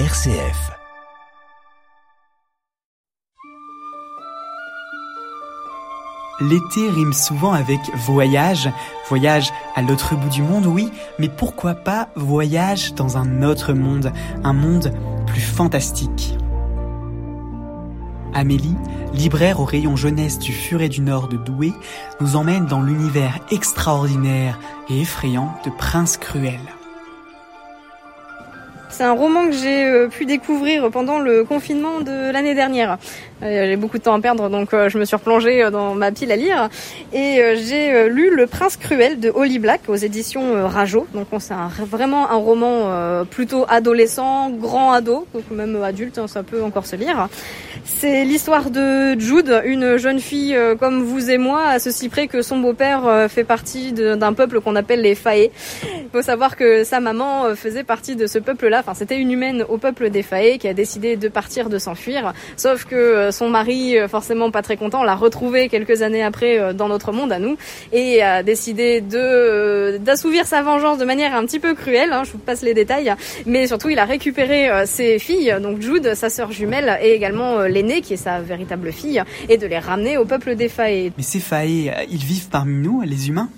RCF. L'été rime souvent avec voyage, voyage à l'autre bout du monde, oui, mais pourquoi pas voyage dans un autre monde, un monde plus fantastique? Amélie, libraire au rayon jeunesse du Furet du Nord de Douai, nous emmène dans l'univers extraordinaire et effrayant de Prince Cruel. C'est un roman que j'ai euh, pu découvrir pendant le confinement de l'année dernière. Euh, j'ai beaucoup de temps à perdre, donc euh, je me suis replongée dans ma pile à lire. Et j'ai lu Le Prince Cruel de Holly Black aux éditions Rajo. Donc c'est vraiment un roman plutôt adolescent, grand ado, donc même adulte, hein, ça peut encore se lire. C'est l'histoire de Jude, une jeune fille comme vous et moi, à ceci près que son beau-père fait partie d'un peuple qu'on appelle les Faé. Il faut savoir que sa maman faisait partie de ce peuple-là Enfin, c'était une humaine au peuple des Faé qui a décidé de partir, de s'enfuir. Sauf que euh, son mari, euh, forcément pas très content, l'a retrouvée quelques années après euh, dans notre monde à nous et a décidé de d'assouvir sa vengeance de manière un petit peu cruelle. Hein, je vous passe les détails, mais surtout il a récupéré ses filles, donc Jude, sa sœur jumelle, et également l'aînée qui est sa véritable fille, et de les ramener au peuple des Faé. Mais ces Faé, ils vivent parmi nous, les humains?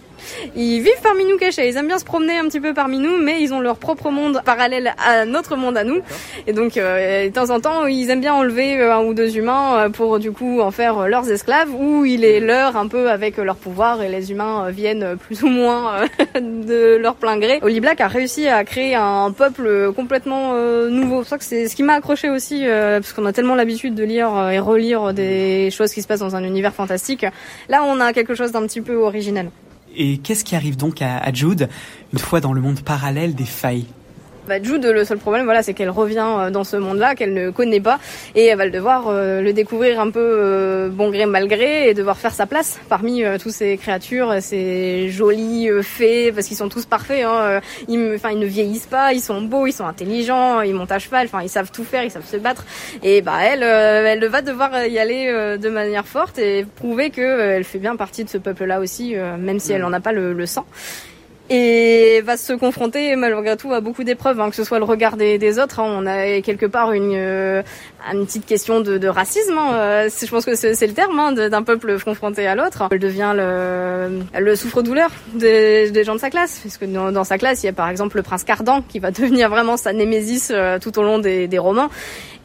Ils vivent parmi nous cachés. Ils aiment bien se promener un petit peu parmi nous, mais ils ont leur propre monde parallèle à notre monde à nous. Et donc, euh, de temps en temps, ils aiment bien enlever euh, un ou deux humains euh, pour du coup en faire leurs esclaves, ou il est leur un peu avec leur pouvoir et les humains viennent plus ou moins de leur plein gré. Oli Black a réussi à créer un peuple complètement nouveau. C'est ça que c'est ce qui m'a accroché aussi, parce qu'on a tellement l'habitude de lire et relire des choses qui se passent dans un univers fantastique. Là, on a quelque chose d'un petit peu original. Et qu'est-ce qui arrive donc à, Jude une fois dans le monde parallèle des failles? Bah, Jude, le seul problème, voilà, c'est qu'elle revient euh, dans ce monde-là qu'elle ne connaît pas et elle va devoir euh, le découvrir un peu euh, bon gré mal gré et devoir faire sa place parmi toutes ces créatures, ces jolies fées parce qu'ils sont tous parfaits. Hein, ils, enfin, ils ne vieillissent pas, ils sont beaux, ils sont intelligents, ils montent à cheval, enfin, ils savent tout faire, ils savent se battre. Et bah elle, elle va devoir y aller de manière forte et prouver que elle fait bien partie de ce peuple-là aussi, même si elle n'en a pas le, le sang et va se confronter malgré tout à beaucoup d'épreuves, hein, que ce soit le regard des, autres. Hein. on a quelque part une, euh, une petite question de, de racisme. Hein. Euh, je pense que c'est le terme hein, d'un peuple confronté à l'autre. Elle devient le, le souffre-douleur des, des, gens de sa classe, parce que dans, dans, sa classe, il y a par exemple le prince Cardan qui va devenir vraiment sa némésis euh, tout au long des, des romans.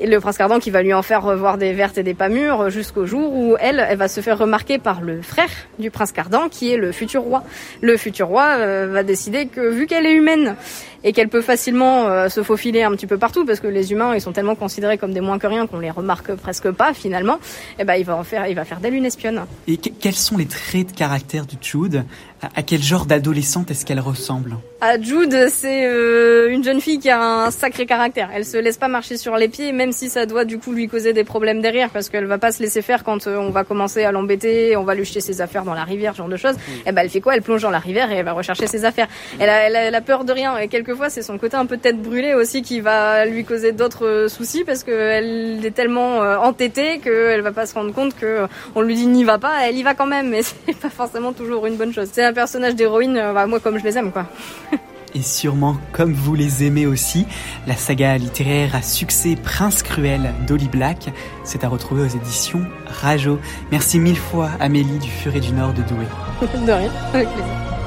Et le prince Cardan qui va lui en faire revoir des vertes et des pas mûres jusqu'au jour où elle, elle va se faire remarquer par le frère du prince Cardan qui est le futur roi. Le futur roi va décider que vu qu'elle est humaine et qu'elle peut facilement euh, se faufiler un petit peu partout parce que les humains ils sont tellement considérés comme des moins que rien qu'on les remarque presque pas finalement, et eh ben il va en faire il va faire d'elle une espionne. Et quels sont les traits de caractère du Jude à quel genre d'adolescente est-ce qu'elle ressemble? À Jude, c'est euh, une jeune fille qui a un sacré caractère. Elle se laisse pas marcher sur les pieds, même si ça doit du coup lui causer des problèmes derrière, parce qu'elle va pas se laisser faire quand euh, on va commencer à l'embêter, on va lui jeter ses affaires dans la rivière, ce genre de choses. Et eh ben elle fait quoi? Elle plonge dans la rivière et elle va rechercher ses affaires. Elle a, elle a, peur de rien et quelquefois c'est son côté un peu tête brûlée aussi qui va lui causer d'autres euh, soucis parce qu'elle est tellement entêtée qu'elle va pas se rendre compte que on lui dit n'y va pas, elle y va quand même, mais c'est pas forcément toujours une bonne chose un personnage d'héroïne, euh, bah, moi comme je les aime quoi. Et sûrement comme vous les aimez aussi, la saga littéraire à succès Prince Cruel d'Oli Black, c'est à retrouver aux éditions Rajo. Merci mille fois Amélie du Furet du Nord de Douai. de rien, avec plaisir.